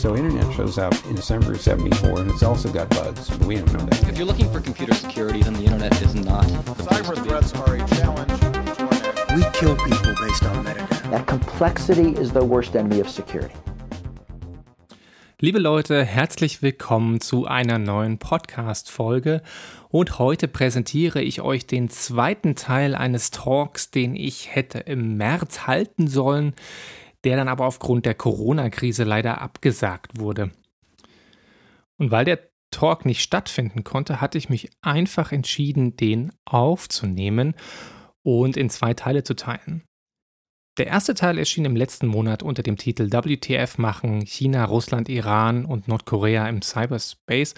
So internet shows up in December of 74 and it's also got bugs, but we don't know that. If you're looking for computer security, then the internet is not. Cyber threats are a challenge We kill people based on metadata. That complexity is the worst enemy of security. Liebe Leute, herzlich willkommen zu einer neuen Podcast-Folge. Und heute präsentiere ich euch den zweiten Teil eines Talks, den ich hätte im März halten sollen, der dann aber aufgrund der Corona-Krise leider abgesagt wurde. Und weil der Talk nicht stattfinden konnte, hatte ich mich einfach entschieden, den aufzunehmen und in zwei Teile zu teilen. Der erste Teil erschien im letzten Monat unter dem Titel WTF machen China, Russland, Iran und Nordkorea im Cyberspace.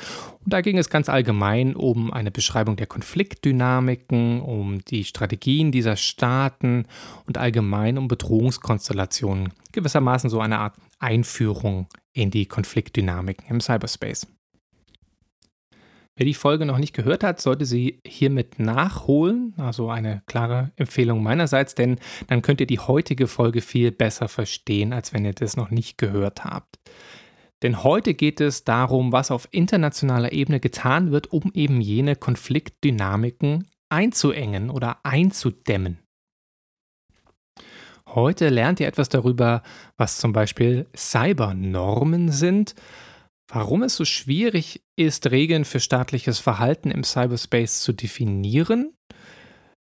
Und da ging es ganz allgemein um eine Beschreibung der Konfliktdynamiken, um die Strategien dieser Staaten und allgemein um Bedrohungskonstellationen. Gewissermaßen so eine Art Einführung in die Konfliktdynamiken im Cyberspace. Wer die Folge noch nicht gehört hat, sollte sie hiermit nachholen. Also eine klare Empfehlung meinerseits, denn dann könnt ihr die heutige Folge viel besser verstehen, als wenn ihr das noch nicht gehört habt. Denn heute geht es darum, was auf internationaler Ebene getan wird, um eben jene Konfliktdynamiken einzuengen oder einzudämmen. Heute lernt ihr etwas darüber, was zum Beispiel Cybernormen sind, warum es so schwierig ist, Regeln für staatliches Verhalten im Cyberspace zu definieren.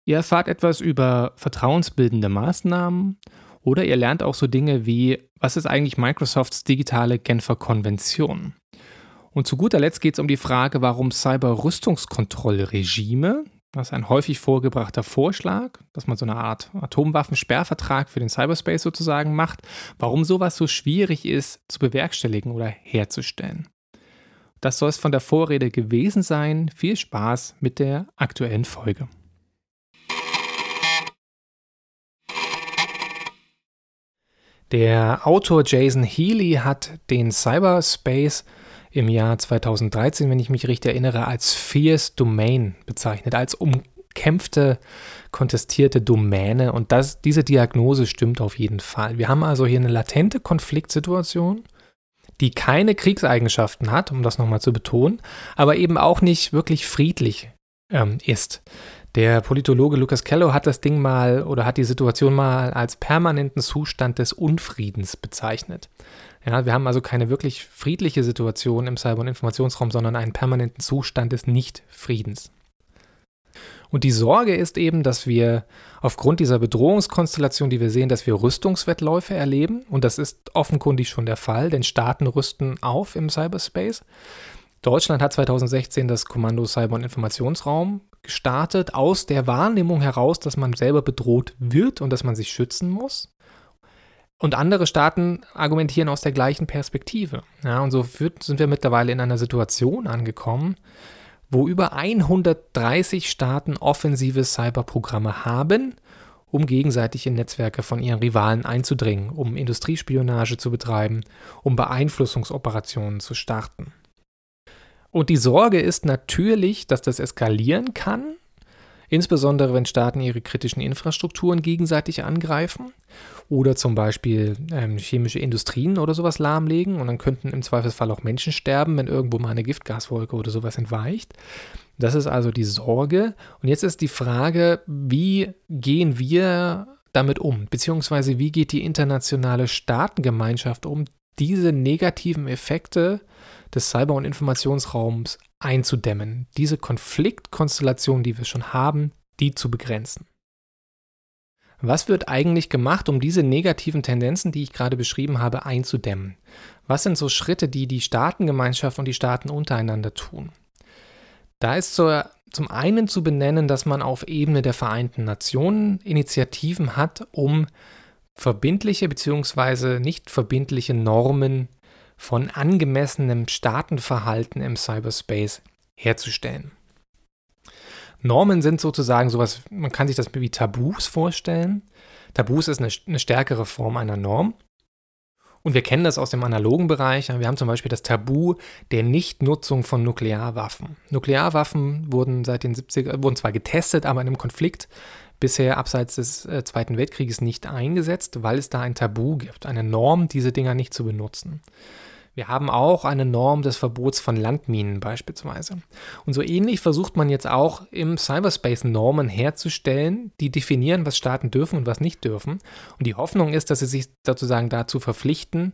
Ihr erfahrt etwas über vertrauensbildende Maßnahmen oder ihr lernt auch so Dinge wie, was ist eigentlich Microsofts digitale Genfer Konvention? Und zu guter Letzt geht es um die Frage, warum Cyber-Rüstungskontrollregime, das ist ein häufig vorgebrachter Vorschlag, dass man so eine Art Atomwaffensperrvertrag für den Cyberspace sozusagen macht, warum sowas so schwierig ist zu bewerkstelligen oder herzustellen. Das soll es von der Vorrede gewesen sein. Viel Spaß mit der aktuellen Folge. Der Autor Jason Healy hat den Cyberspace im Jahr 2013, wenn ich mich richtig erinnere, als Fierce Domain bezeichnet, als umkämpfte, kontestierte Domäne. Und das, diese Diagnose stimmt auf jeden Fall. Wir haben also hier eine latente Konfliktsituation, die keine Kriegseigenschaften hat, um das nochmal zu betonen, aber eben auch nicht wirklich friedlich ähm, ist. Der Politologe Lucas Kello hat das Ding mal oder hat die Situation mal als permanenten Zustand des Unfriedens bezeichnet. Ja, wir haben also keine wirklich friedliche Situation im Cyber- und Informationsraum, sondern einen permanenten Zustand des Nichtfriedens. Und die Sorge ist eben, dass wir aufgrund dieser Bedrohungskonstellation, die wir sehen, dass wir Rüstungswettläufe erleben. Und das ist offenkundig schon der Fall, denn Staaten rüsten auf im Cyberspace. Deutschland hat 2016 das Kommando Cyber- und Informationsraum gestartet, aus der Wahrnehmung heraus, dass man selber bedroht wird und dass man sich schützen muss. Und andere Staaten argumentieren aus der gleichen Perspektive. Ja, und so sind wir mittlerweile in einer Situation angekommen, wo über 130 Staaten offensive Cyberprogramme haben, um gegenseitig in Netzwerke von ihren Rivalen einzudringen, um Industriespionage zu betreiben, um Beeinflussungsoperationen zu starten. Und die Sorge ist natürlich, dass das eskalieren kann, insbesondere wenn Staaten ihre kritischen Infrastrukturen gegenseitig angreifen oder zum Beispiel ähm, chemische Industrien oder sowas lahmlegen und dann könnten im Zweifelsfall auch Menschen sterben, wenn irgendwo mal eine Giftgaswolke oder sowas entweicht. Das ist also die Sorge. Und jetzt ist die Frage, wie gehen wir damit um? Beziehungsweise wie geht die internationale Staatengemeinschaft um, diese negativen Effekte des Cyber- und Informationsraums einzudämmen, diese Konfliktkonstellation, die wir schon haben, die zu begrenzen. Was wird eigentlich gemacht, um diese negativen Tendenzen, die ich gerade beschrieben habe, einzudämmen? Was sind so Schritte, die die Staatengemeinschaft und die Staaten untereinander tun? Da ist zur, zum einen zu benennen, dass man auf Ebene der Vereinten Nationen Initiativen hat, um verbindliche bzw. nicht verbindliche Normen von angemessenem Staatenverhalten im Cyberspace herzustellen. Normen sind sozusagen sowas, man kann sich das wie Tabus vorstellen. Tabus ist eine, eine stärkere Form einer Norm. Und wir kennen das aus dem analogen Bereich. Wir haben zum Beispiel das Tabu der Nichtnutzung von Nuklearwaffen. Nuklearwaffen wurden seit den 70er, wurden zwar getestet, aber in einem Konflikt bisher abseits des äh, Zweiten Weltkrieges nicht eingesetzt, weil es da ein Tabu gibt, eine Norm, diese Dinger nicht zu benutzen. Wir haben auch eine Norm des Verbots von Landminen beispielsweise. Und so ähnlich versucht man jetzt auch im Cyberspace Normen herzustellen, die definieren, was Staaten dürfen und was nicht dürfen. Und die Hoffnung ist, dass sie sich sozusagen dazu verpflichten,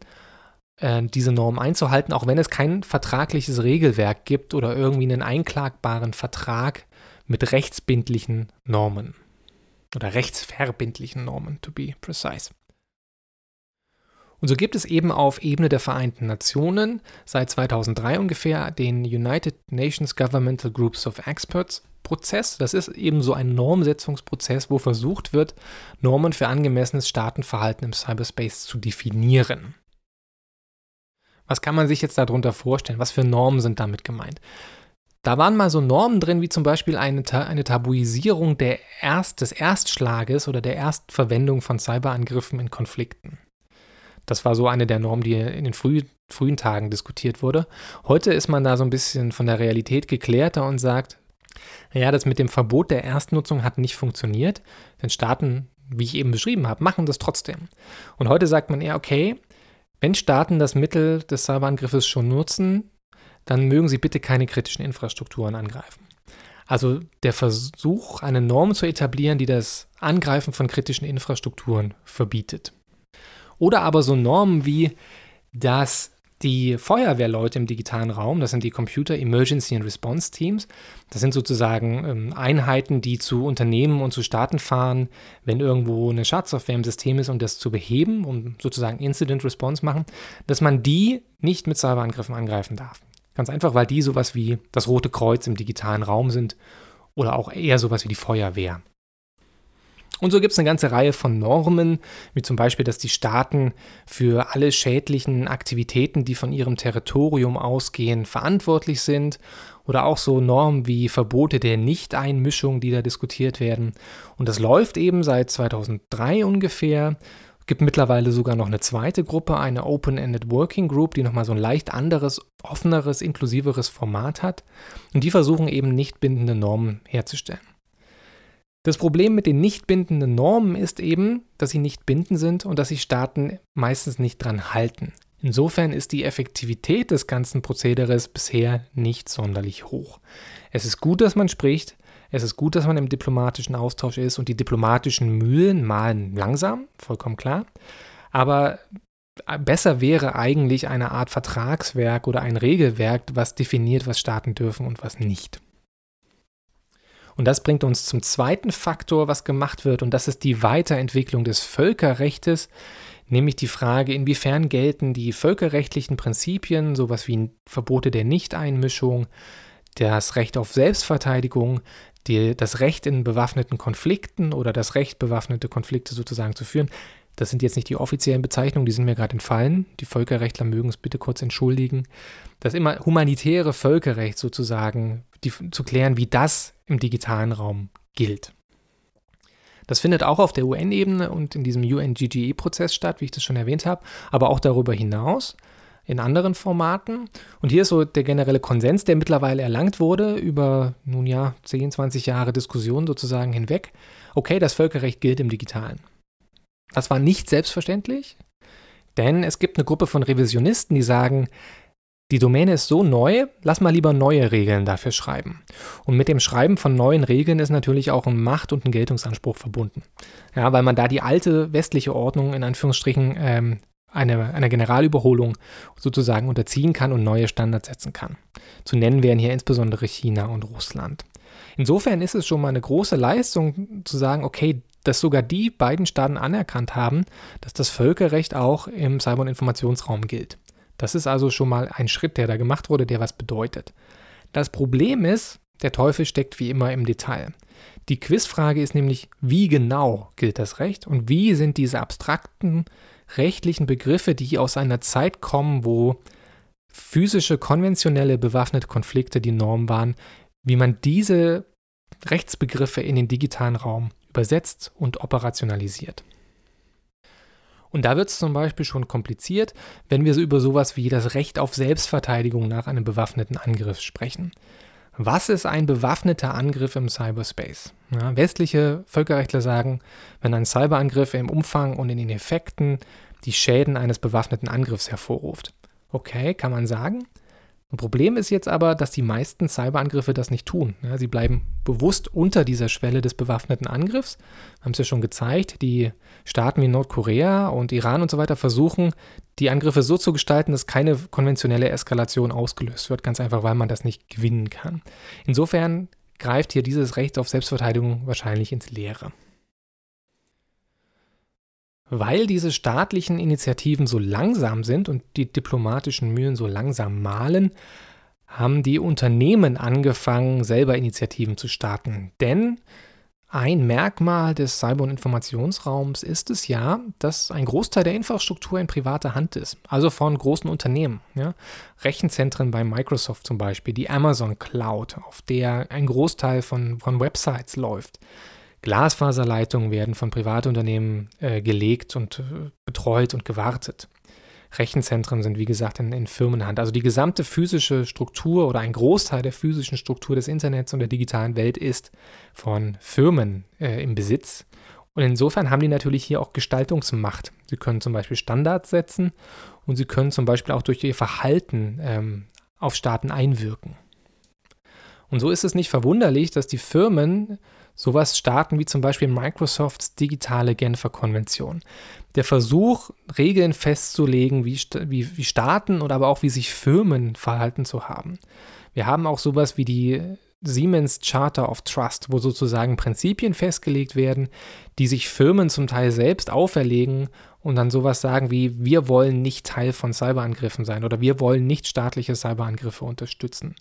äh, diese Norm einzuhalten, auch wenn es kein vertragliches Regelwerk gibt oder irgendwie einen einklagbaren Vertrag mit rechtsbindlichen Normen oder rechtsverbindlichen Normen, to be precise. Und so gibt es eben auf Ebene der Vereinten Nationen seit 2003 ungefähr den United Nations Governmental Groups of Experts Prozess. Das ist eben so ein Normsetzungsprozess, wo versucht wird, Normen für angemessenes Staatenverhalten im Cyberspace zu definieren. Was kann man sich jetzt darunter vorstellen? Was für Normen sind damit gemeint? Da waren mal so Normen drin, wie zum Beispiel eine, eine Tabuisierung der Erst, des Erstschlages oder der Erstverwendung von Cyberangriffen in Konflikten. Das war so eine der Normen, die in den früh, frühen Tagen diskutiert wurde. Heute ist man da so ein bisschen von der Realität geklärter und sagt, ja, das mit dem Verbot der Erstnutzung hat nicht funktioniert, denn Staaten, wie ich eben beschrieben habe, machen das trotzdem. Und heute sagt man eher, okay, wenn Staaten das Mittel des Cyberangriffes schon nutzen, dann mögen sie bitte keine kritischen Infrastrukturen angreifen. Also der Versuch, eine Norm zu etablieren, die das Angreifen von kritischen Infrastrukturen verbietet. Oder aber so Normen wie, dass die Feuerwehrleute im digitalen Raum, das sind die Computer Emergency and Response Teams, das sind sozusagen ähm, Einheiten, die zu Unternehmen und zu Staaten fahren, wenn irgendwo eine Schadsoftware im System ist, um das zu beheben, um sozusagen Incident Response machen, dass man die nicht mit Cyberangriffen angreifen darf. Ganz einfach, weil die sowas wie das Rote Kreuz im digitalen Raum sind oder auch eher sowas wie die Feuerwehr. Und so gibt es eine ganze Reihe von Normen, wie zum Beispiel, dass die Staaten für alle schädlichen Aktivitäten, die von ihrem Territorium ausgehen, verantwortlich sind. Oder auch so Normen wie Verbote der Nichteinmischung, die da diskutiert werden. Und das läuft eben seit 2003 ungefähr. Es gibt mittlerweile sogar noch eine zweite Gruppe, eine Open-Ended Working Group, die nochmal so ein leicht anderes, offeneres, inklusiveres Format hat. Und die versuchen eben nicht bindende Normen herzustellen. Das Problem mit den nicht bindenden Normen ist eben, dass sie nicht bindend sind und dass sich Staaten meistens nicht dran halten. Insofern ist die Effektivität des ganzen Prozederes bisher nicht sonderlich hoch. Es ist gut, dass man spricht, es ist gut, dass man im diplomatischen Austausch ist und die diplomatischen Mühlen malen langsam, vollkommen klar. Aber besser wäre eigentlich eine Art Vertragswerk oder ein Regelwerk, was definiert, was Staaten dürfen und was nicht. Und das bringt uns zum zweiten Faktor, was gemacht wird, und das ist die Weiterentwicklung des Völkerrechtes, nämlich die Frage, inwiefern gelten die völkerrechtlichen Prinzipien, sowas wie Verbote der Nichteinmischung, das Recht auf Selbstverteidigung, die, das Recht in bewaffneten Konflikten oder das Recht, bewaffnete Konflikte sozusagen zu führen. Das sind jetzt nicht die offiziellen Bezeichnungen, die sind mir gerade entfallen. Die Völkerrechtler mögen es bitte kurz entschuldigen. Das immer humanitäre Völkerrecht sozusagen die, zu klären, wie das im digitalen Raum gilt. Das findet auch auf der UN-Ebene und in diesem UNGGE-Prozess statt, wie ich das schon erwähnt habe, aber auch darüber hinaus in anderen Formaten. Und hier ist so der generelle Konsens, der mittlerweile erlangt wurde über, nun ja, 10, 20 Jahre Diskussion sozusagen hinweg. Okay, das Völkerrecht gilt im Digitalen. Das war nicht selbstverständlich, denn es gibt eine Gruppe von Revisionisten, die sagen, die Domäne ist so neu, lass mal lieber neue Regeln dafür schreiben. Und mit dem Schreiben von neuen Regeln ist natürlich auch ein Macht- und ein Geltungsanspruch verbunden. Ja, weil man da die alte westliche Ordnung in Anführungsstrichen ähm, eine, einer Generalüberholung sozusagen unterziehen kann und neue Standards setzen kann. Zu nennen wären hier insbesondere China und Russland. Insofern ist es schon mal eine große Leistung zu sagen, okay, dass sogar die beiden Staaten anerkannt haben, dass das Völkerrecht auch im Cyber- und Informationsraum gilt. Das ist also schon mal ein Schritt, der da gemacht wurde, der was bedeutet. Das Problem ist, der Teufel steckt wie immer im Detail. Die Quizfrage ist nämlich, wie genau gilt das Recht und wie sind diese abstrakten rechtlichen Begriffe, die aus einer Zeit kommen, wo physische, konventionelle bewaffnete Konflikte die Norm waren, wie man diese Rechtsbegriffe in den digitalen Raum übersetzt und operationalisiert. Und da wird es zum Beispiel schon kompliziert, wenn wir so über sowas wie das Recht auf Selbstverteidigung nach einem bewaffneten Angriff sprechen. Was ist ein bewaffneter Angriff im Cyberspace? Ja, westliche Völkerrechtler sagen, wenn ein Cyberangriff im Umfang und in den Effekten die Schäden eines bewaffneten Angriffs hervorruft. Okay, kann man sagen. Ein Problem ist jetzt aber, dass die meisten Cyberangriffe das nicht tun. Ja, sie bleiben bewusst unter dieser Schwelle des bewaffneten Angriffs. Haben es ja schon gezeigt. Die Staaten wie Nordkorea und Iran und so weiter versuchen, die Angriffe so zu gestalten, dass keine konventionelle Eskalation ausgelöst wird. Ganz einfach, weil man das nicht gewinnen kann. Insofern greift hier dieses Recht auf Selbstverteidigung wahrscheinlich ins Leere. Weil diese staatlichen Initiativen so langsam sind und die diplomatischen Mühen so langsam malen, haben die Unternehmen angefangen, selber Initiativen zu starten. Denn ein Merkmal des Cyber- und Informationsraums ist es ja, dass ein Großteil der Infrastruktur in privater Hand ist, also von großen Unternehmen. Ja? Rechenzentren bei Microsoft zum Beispiel, die Amazon Cloud, auf der ein Großteil von, von Websites läuft. Glasfaserleitungen werden von Privatunternehmen äh, gelegt und äh, betreut und gewartet. Rechenzentren sind, wie gesagt, in, in, Firmenhand. Also die gesamte physische Struktur oder ein Großteil der physischen Struktur des Internets und der digitalen Welt ist von Firmen äh, im Besitz. Und insofern haben die natürlich hier auch Gestaltungsmacht. Sie können zum Beispiel Standards setzen und sie können zum Beispiel auch durch ihr Verhalten ähm, auf Staaten einwirken. Und so ist es nicht verwunderlich, dass die Firmen sowas starten wie zum Beispiel Microsofts digitale Genfer Konvention. Der Versuch, Regeln festzulegen, wie, wie, wie Staaten oder aber auch wie sich Firmen verhalten zu haben. Wir haben auch sowas wie die Siemens Charter of Trust, wo sozusagen Prinzipien festgelegt werden, die sich Firmen zum Teil selbst auferlegen und dann sowas sagen wie, wir wollen nicht Teil von Cyberangriffen sein oder wir wollen nicht staatliche Cyberangriffe unterstützen.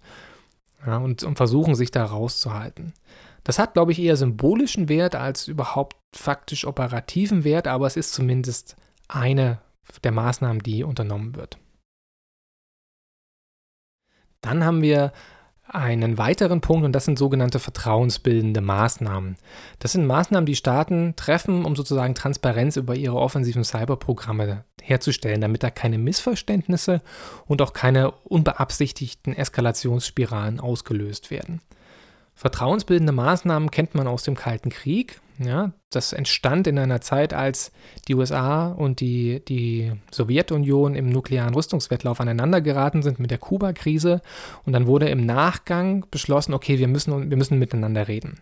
Ja, und, und versuchen sich da rauszuhalten. Das hat, glaube ich, eher symbolischen Wert als überhaupt faktisch operativen Wert, aber es ist zumindest eine der Maßnahmen, die unternommen wird. Dann haben wir einen weiteren Punkt und das sind sogenannte vertrauensbildende Maßnahmen. Das sind Maßnahmen, die Staaten treffen, um sozusagen Transparenz über ihre offensiven Cyberprogramme herzustellen, damit da keine Missverständnisse und auch keine unbeabsichtigten Eskalationsspiralen ausgelöst werden. Vertrauensbildende Maßnahmen kennt man aus dem Kalten Krieg. Ja, das entstand in einer Zeit, als die USA und die, die Sowjetunion im nuklearen Rüstungswettlauf aneinander geraten sind mit der Kuba-Krise. Und dann wurde im Nachgang beschlossen, okay, wir müssen, wir müssen miteinander reden.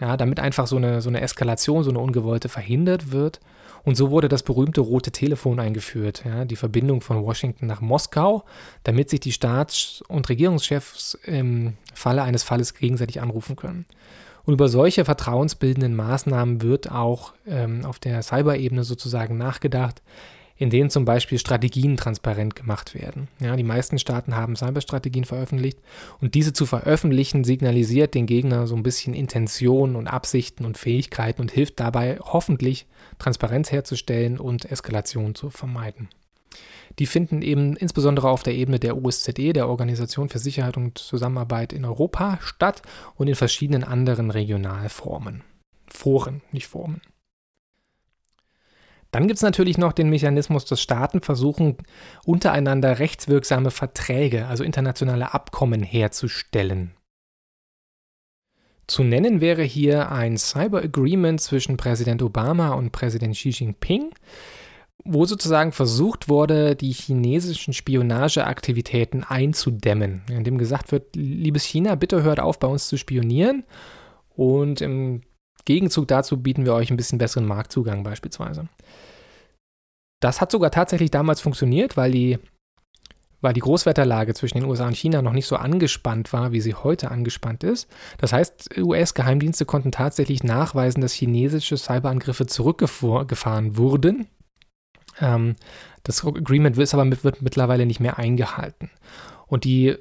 Ja, damit einfach so eine, so eine Eskalation, so eine ungewollte verhindert wird. Und so wurde das berühmte rote Telefon eingeführt, ja, die Verbindung von Washington nach Moskau, damit sich die Staats- und Regierungschefs im Falle eines Falles gegenseitig anrufen können. Und über solche vertrauensbildenden Maßnahmen wird auch ähm, auf der Cyber-Ebene sozusagen nachgedacht, in denen zum Beispiel Strategien transparent gemacht werden. Ja, die meisten Staaten haben Cyberstrategien veröffentlicht und diese zu veröffentlichen signalisiert den Gegner so ein bisschen Intentionen und Absichten und Fähigkeiten und hilft dabei hoffentlich Transparenz herzustellen und Eskalation zu vermeiden. Die finden eben insbesondere auf der Ebene der OSZE, der Organisation für Sicherheit und Zusammenarbeit in Europa, statt und in verschiedenen anderen Regionalformen. Foren, nicht Formen. Dann gibt es natürlich noch den Mechanismus, dass Staaten versuchen, untereinander rechtswirksame Verträge, also internationale Abkommen herzustellen. Zu nennen wäre hier ein Cyber Agreement zwischen Präsident Obama und Präsident Xi Jinping, wo sozusagen versucht wurde, die chinesischen Spionageaktivitäten einzudämmen, in dem gesagt wird, liebes China, bitte hört auf, bei uns zu spionieren und im Gegenzug dazu bieten wir euch ein bisschen besseren Marktzugang beispielsweise. Das hat sogar tatsächlich damals funktioniert, weil die, weil die Großwetterlage zwischen den USA und China noch nicht so angespannt war, wie sie heute angespannt ist. Das heißt, US-Geheimdienste konnten tatsächlich nachweisen, dass chinesische Cyberangriffe zurückgefahren wurden. Ähm, das Agreement wird aber mit, wird mittlerweile nicht mehr eingehalten. Und die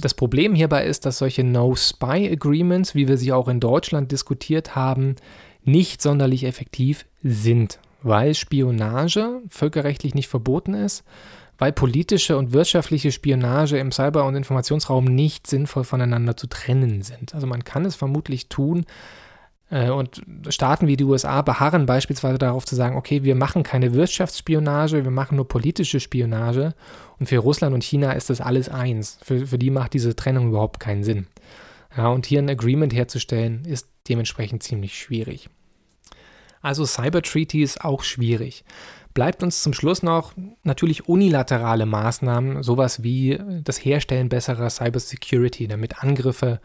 das Problem hierbei ist, dass solche No-Spy-Agreements, wie wir sie auch in Deutschland diskutiert haben, nicht sonderlich effektiv sind, weil Spionage völkerrechtlich nicht verboten ist, weil politische und wirtschaftliche Spionage im Cyber- und Informationsraum nicht sinnvoll voneinander zu trennen sind. Also man kann es vermutlich tun, und Staaten wie die USA beharren beispielsweise darauf zu sagen, okay, wir machen keine Wirtschaftsspionage, wir machen nur politische Spionage. Und für Russland und China ist das alles eins. Für, für die macht diese Trennung überhaupt keinen Sinn. Ja, und hier ein Agreement herzustellen, ist dementsprechend ziemlich schwierig. Also Cyber Treaty ist auch schwierig. Bleibt uns zum Schluss noch natürlich unilaterale Maßnahmen, sowas wie das Herstellen besserer Cyber Security, damit Angriffe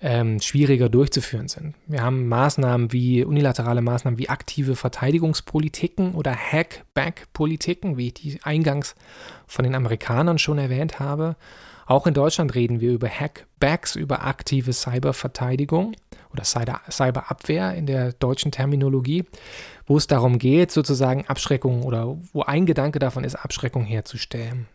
ähm, schwieriger durchzuführen sind. Wir haben Maßnahmen wie unilaterale Maßnahmen wie aktive Verteidigungspolitiken oder Hack-Back-Politiken, wie ich die eingangs von den Amerikanern schon erwähnt habe. Auch in Deutschland reden wir über Hackbacks, über aktive Cyberverteidigung oder Cyberabwehr in der deutschen Terminologie, wo es darum geht, sozusagen Abschreckung oder wo ein Gedanke davon ist, Abschreckung herzustellen.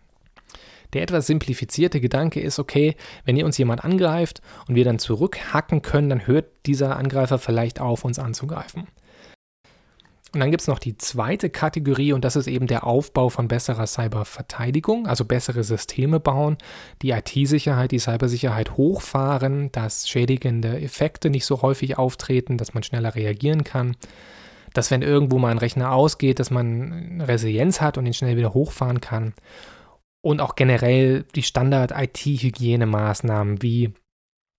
Der etwas simplifizierte Gedanke ist, okay, wenn ihr uns jemand angreift und wir dann zurückhacken können, dann hört dieser Angreifer vielleicht auf, uns anzugreifen. Und dann gibt es noch die zweite Kategorie und das ist eben der Aufbau von besserer Cyberverteidigung, also bessere Systeme bauen, die IT-Sicherheit, die Cybersicherheit hochfahren, dass schädigende Effekte nicht so häufig auftreten, dass man schneller reagieren kann, dass wenn irgendwo mal ein Rechner ausgeht, dass man Resilienz hat und ihn schnell wieder hochfahren kann. Und auch generell die Standard-IT-Hygienemaßnahmen wie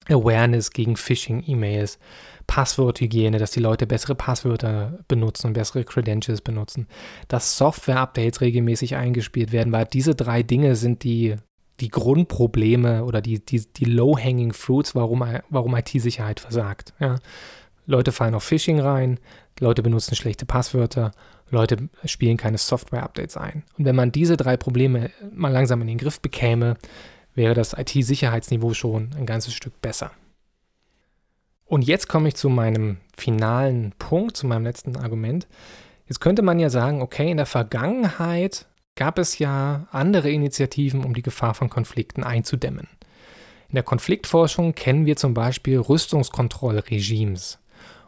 Awareness gegen Phishing-E-Mails, Passworthygiene, dass die Leute bessere Passwörter benutzen und bessere Credentials benutzen, dass Software-Updates regelmäßig eingespielt werden, weil diese drei Dinge sind die, die Grundprobleme oder die, die, die Low-Hanging Fruits, warum, warum IT-Sicherheit versagt. Ja. Leute fallen auf Phishing rein, Leute benutzen schlechte Passwörter, Leute spielen keine Software-Updates ein. Und wenn man diese drei Probleme mal langsam in den Griff bekäme, wäre das IT-Sicherheitsniveau schon ein ganzes Stück besser. Und jetzt komme ich zu meinem finalen Punkt, zu meinem letzten Argument. Jetzt könnte man ja sagen, okay, in der Vergangenheit gab es ja andere Initiativen, um die Gefahr von Konflikten einzudämmen. In der Konfliktforschung kennen wir zum Beispiel Rüstungskontrollregimes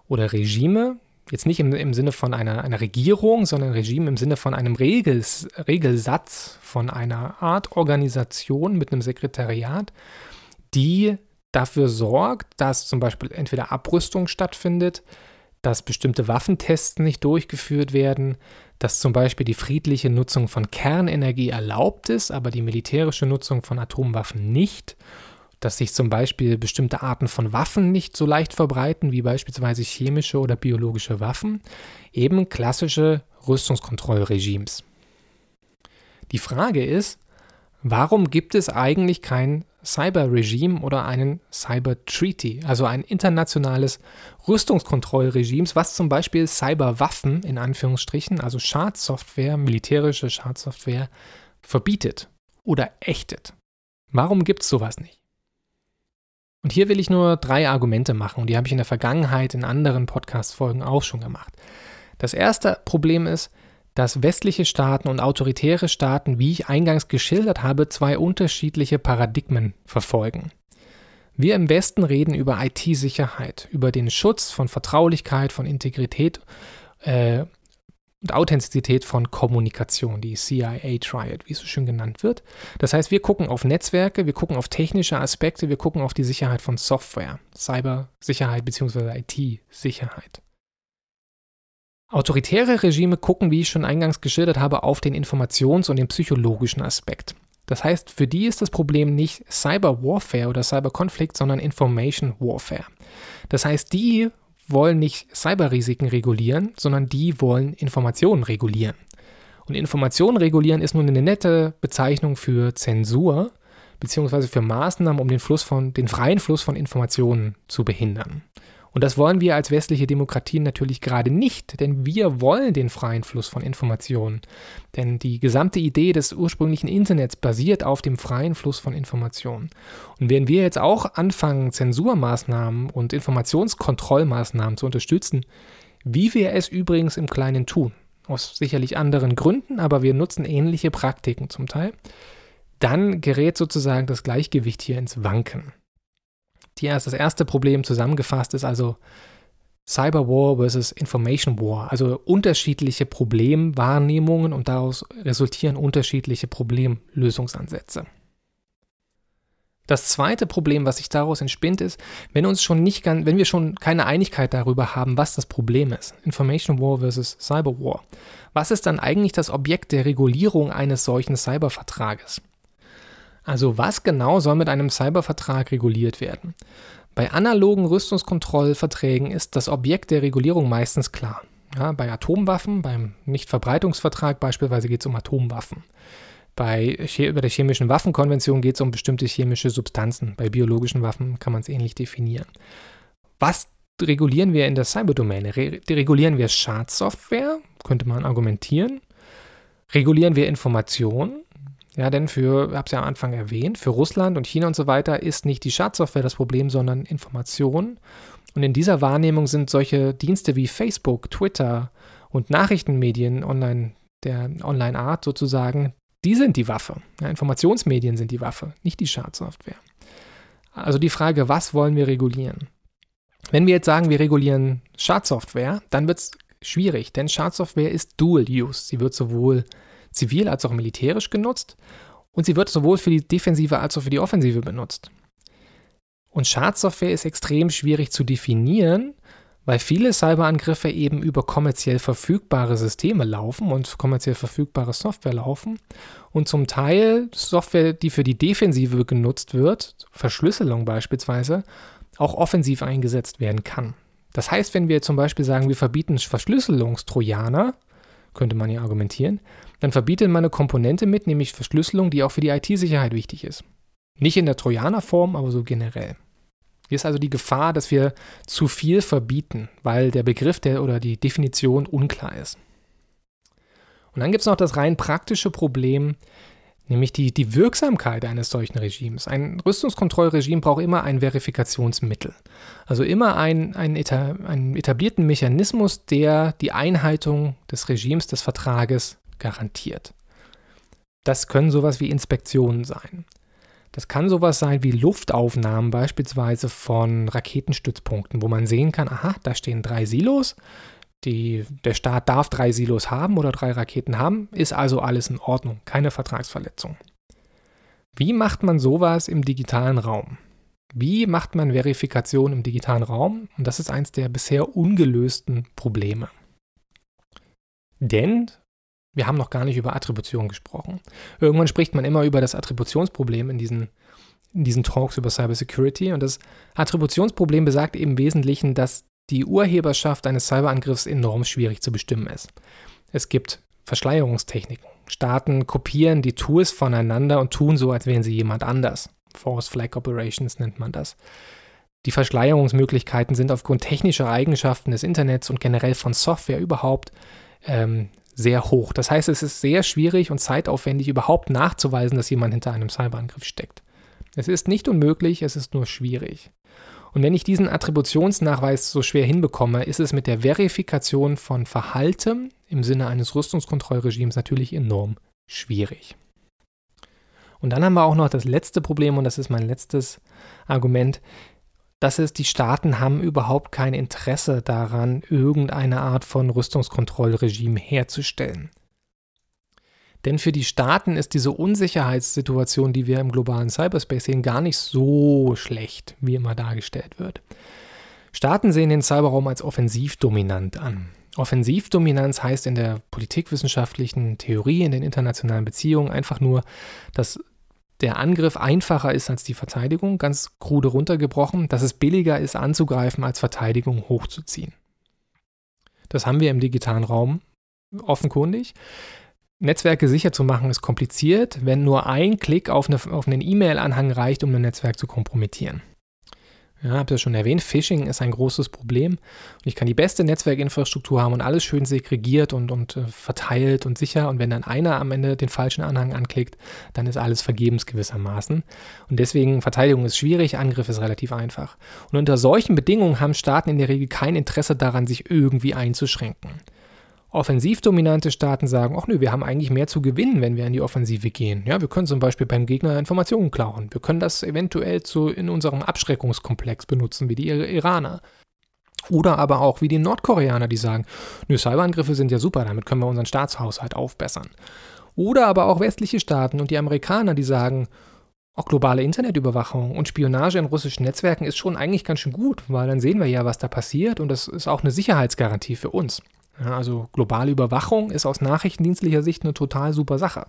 oder Regime, jetzt nicht im, im Sinne von einer, einer Regierung, sondern Regime im Sinne von einem Regels, Regelsatz, von einer Art Organisation mit einem Sekretariat, die dafür sorgt, dass zum Beispiel entweder Abrüstung stattfindet, dass bestimmte Waffentests nicht durchgeführt werden, dass zum Beispiel die friedliche Nutzung von Kernenergie erlaubt ist, aber die militärische Nutzung von Atomwaffen nicht, dass sich zum Beispiel bestimmte Arten von Waffen nicht so leicht verbreiten, wie beispielsweise chemische oder biologische Waffen, eben klassische Rüstungskontrollregimes. Die Frage ist, warum gibt es eigentlich kein Cyber-Regime oder einen Cyber-Treaty, also ein internationales Rüstungskontrollregime, was zum Beispiel Cyberwaffen in Anführungsstrichen, also Schadsoftware, militärische Schadsoftware, verbietet oder ächtet. Warum gibt es sowas nicht? Und hier will ich nur drei Argumente machen und die habe ich in der Vergangenheit in anderen Podcast-Folgen auch schon gemacht. Das erste Problem ist, dass westliche Staaten und autoritäre Staaten, wie ich eingangs geschildert habe, zwei unterschiedliche Paradigmen verfolgen. Wir im Westen reden über IT-Sicherheit, über den Schutz von Vertraulichkeit, von Integrität äh, und Authentizität von Kommunikation, die CIA Triad, wie es so schön genannt wird. Das heißt, wir gucken auf Netzwerke, wir gucken auf technische Aspekte, wir gucken auf die Sicherheit von Software, Cybersicherheit bzw. IT-Sicherheit. Autoritäre Regime gucken, wie ich schon eingangs geschildert habe, auf den Informations- und den psychologischen Aspekt. Das heißt, für die ist das Problem nicht Cyber Warfare oder Cyber Conflict, sondern Information Warfare. Das heißt, die wollen nicht Cyberrisiken regulieren, sondern die wollen Informationen regulieren. Und Informationen regulieren ist nun eine nette Bezeichnung für Zensur beziehungsweise für Maßnahmen, um den Fluss von, den freien Fluss von Informationen zu behindern. Und das wollen wir als westliche Demokratien natürlich gerade nicht, denn wir wollen den freien Fluss von Informationen. Denn die gesamte Idee des ursprünglichen Internets basiert auf dem freien Fluss von Informationen. Und wenn wir jetzt auch anfangen, Zensurmaßnahmen und Informationskontrollmaßnahmen zu unterstützen, wie wir es übrigens im Kleinen tun, aus sicherlich anderen Gründen, aber wir nutzen ähnliche Praktiken zum Teil, dann gerät sozusagen das Gleichgewicht hier ins Wanken. Die erst, das erste Problem zusammengefasst ist also Cyber War versus Information War, also unterschiedliche Problemwahrnehmungen und daraus resultieren unterschiedliche Problemlösungsansätze. Das zweite Problem, was sich daraus entspinnt, ist, wenn uns schon nicht wenn wir schon keine Einigkeit darüber haben, was das Problem ist. Information War versus Cyber War. Was ist dann eigentlich das Objekt der Regulierung eines solchen Cybervertrages? Also was genau soll mit einem Cybervertrag reguliert werden? Bei analogen Rüstungskontrollverträgen ist das Objekt der Regulierung meistens klar. Ja, bei Atomwaffen, beim Nichtverbreitungsvertrag beispielsweise geht es um Atomwaffen. Bei, bei der chemischen Waffenkonvention geht es um bestimmte chemische Substanzen. Bei biologischen Waffen kann man es ähnlich definieren. Was regulieren wir in der Cyberdomäne? Re regulieren wir Schadsoftware? Könnte man argumentieren. Regulieren wir Informationen? Ja, denn für, ich habe es ja am Anfang erwähnt, für Russland und China und so weiter ist nicht die Schadsoftware das Problem, sondern Informationen. Und in dieser Wahrnehmung sind solche Dienste wie Facebook, Twitter und Nachrichtenmedien online, der Online-Art sozusagen die sind die Waffe. Ja, Informationsmedien sind die Waffe, nicht die Schadsoftware. Also die Frage, was wollen wir regulieren? Wenn wir jetzt sagen, wir regulieren Schadsoftware, dann wird es schwierig, denn Schadsoftware ist Dual-Use. Sie wird sowohl zivil als auch militärisch genutzt und sie wird sowohl für die Defensive als auch für die Offensive benutzt. Und Schadsoftware ist extrem schwierig zu definieren, weil viele Cyberangriffe eben über kommerziell verfügbare Systeme laufen und kommerziell verfügbare Software laufen und zum Teil Software, die für die Defensive genutzt wird, Verschlüsselung beispielsweise, auch offensiv eingesetzt werden kann. Das heißt, wenn wir zum Beispiel sagen, wir verbieten Verschlüsselungstrojaner, könnte man ja argumentieren, dann verbietet man eine Komponente mit, nämlich Verschlüsselung, die auch für die IT-Sicherheit wichtig ist. Nicht in der Trojanerform, aber so generell. Hier ist also die Gefahr, dass wir zu viel verbieten, weil der Begriff der, oder die Definition unklar ist. Und dann gibt es noch das rein praktische Problem, nämlich die, die Wirksamkeit eines solchen Regimes. Ein Rüstungskontrollregime braucht immer ein Verifikationsmittel. Also immer ein, ein einen etablierten Mechanismus, der die Einhaltung des Regimes, des Vertrages garantiert. Das können sowas wie Inspektionen sein. Das kann sowas sein wie Luftaufnahmen beispielsweise von Raketenstützpunkten, wo man sehen kann, aha, da stehen drei Silos. Die, der Staat darf drei Silos haben oder drei Raketen haben, ist also alles in Ordnung, keine Vertragsverletzung. Wie macht man sowas im digitalen Raum? Wie macht man Verifikation im digitalen Raum? Und das ist eins der bisher ungelösten Probleme. Denn wir haben noch gar nicht über Attribution gesprochen. Irgendwann spricht man immer über das Attributionsproblem in diesen, in diesen Talks über Cybersecurity. Und das Attributionsproblem besagt eben im Wesentlichen, dass die Urheberschaft eines Cyberangriffs enorm schwierig zu bestimmen ist. Es gibt Verschleierungstechniken. Staaten kopieren die Tools voneinander und tun so, als wären sie jemand anders. Force Flag Operations nennt man das. Die Verschleierungsmöglichkeiten sind aufgrund technischer Eigenschaften des Internets und generell von Software überhaupt ähm, sehr hoch. Das heißt, es ist sehr schwierig und zeitaufwendig überhaupt nachzuweisen, dass jemand hinter einem Cyberangriff steckt. Es ist nicht unmöglich, es ist nur schwierig. Und wenn ich diesen Attributionsnachweis so schwer hinbekomme, ist es mit der Verifikation von Verhalten im Sinne eines Rüstungskontrollregimes natürlich enorm schwierig. Und dann haben wir auch noch das letzte Problem, und das ist mein letztes Argument dass es die Staaten haben überhaupt kein Interesse daran, irgendeine Art von Rüstungskontrollregime herzustellen. Denn für die Staaten ist diese Unsicherheitssituation, die wir im globalen Cyberspace sehen, gar nicht so schlecht, wie immer dargestellt wird. Staaten sehen den Cyberraum als offensivdominant an. Offensivdominanz heißt in der politikwissenschaftlichen Theorie, in den internationalen Beziehungen einfach nur, dass der Angriff einfacher ist als die Verteidigung, ganz krude runtergebrochen, dass es billiger ist anzugreifen, als Verteidigung hochzuziehen. Das haben wir im digitalen Raum offenkundig. Netzwerke sicher zu machen ist kompliziert, wenn nur ein Klick auf, eine, auf einen E-Mail-Anhang reicht, um ein Netzwerk zu kompromittieren. Ja, habt ihr schon erwähnt, Phishing ist ein großes Problem. Und ich kann die beste Netzwerkinfrastruktur haben und alles schön segregiert und, und äh, verteilt und sicher. Und wenn dann einer am Ende den falschen Anhang anklickt, dann ist alles vergebens gewissermaßen. Und deswegen Verteidigung ist schwierig, Angriff ist relativ einfach. Und unter solchen Bedingungen haben Staaten in der Regel kein Interesse daran, sich irgendwie einzuschränken. Offensivdominante Staaten sagen, ach nö, wir haben eigentlich mehr zu gewinnen, wenn wir in die Offensive gehen. Ja, wir können zum Beispiel beim Gegner Informationen klauen. Wir können das eventuell zu, in unserem Abschreckungskomplex benutzen, wie die Iraner. Oder aber auch wie die Nordkoreaner, die sagen, nö, Cyberangriffe sind ja super, damit können wir unseren Staatshaushalt aufbessern. Oder aber auch westliche Staaten und die Amerikaner, die sagen, auch globale Internetüberwachung und Spionage in russischen Netzwerken ist schon eigentlich ganz schön gut, weil dann sehen wir ja, was da passiert und das ist auch eine Sicherheitsgarantie für uns. Ja, also globale Überwachung ist aus nachrichtendienstlicher Sicht eine total super Sache.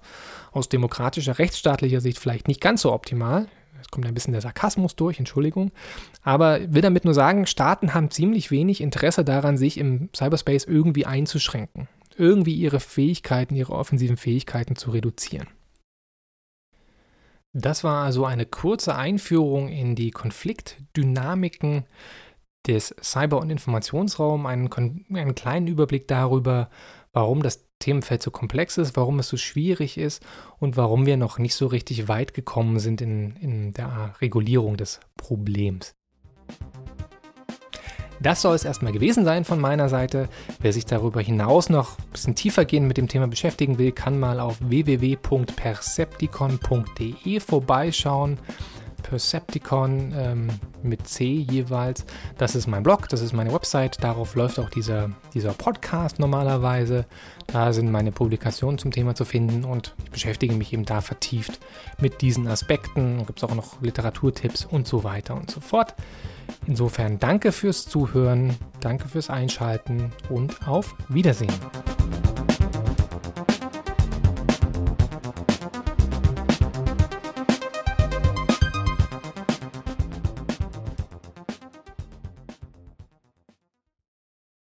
Aus demokratischer, rechtsstaatlicher Sicht vielleicht nicht ganz so optimal. Es kommt ein bisschen der Sarkasmus durch, Entschuldigung. Aber will damit nur sagen, Staaten haben ziemlich wenig Interesse daran, sich im Cyberspace irgendwie einzuschränken. Irgendwie ihre Fähigkeiten, ihre offensiven Fähigkeiten zu reduzieren. Das war also eine kurze Einführung in die Konfliktdynamiken des Cyber- und Informationsraums, einen, einen kleinen Überblick darüber, warum das Themenfeld so komplex ist, warum es so schwierig ist und warum wir noch nicht so richtig weit gekommen sind in, in der Regulierung des Problems. Das soll es erstmal gewesen sein von meiner Seite. Wer sich darüber hinaus noch ein bisschen tiefer gehen mit dem Thema beschäftigen will, kann mal auf www.percepticon.de vorbeischauen. Percepticon ähm, mit C jeweils. Das ist mein Blog, das ist meine Website. Darauf läuft auch dieser, dieser Podcast normalerweise. Da sind meine Publikationen zum Thema zu finden und ich beschäftige mich eben da vertieft mit diesen Aspekten. Gibt es auch noch Literaturtipps und so weiter und so fort. Insofern danke fürs Zuhören, danke fürs Einschalten und auf Wiedersehen.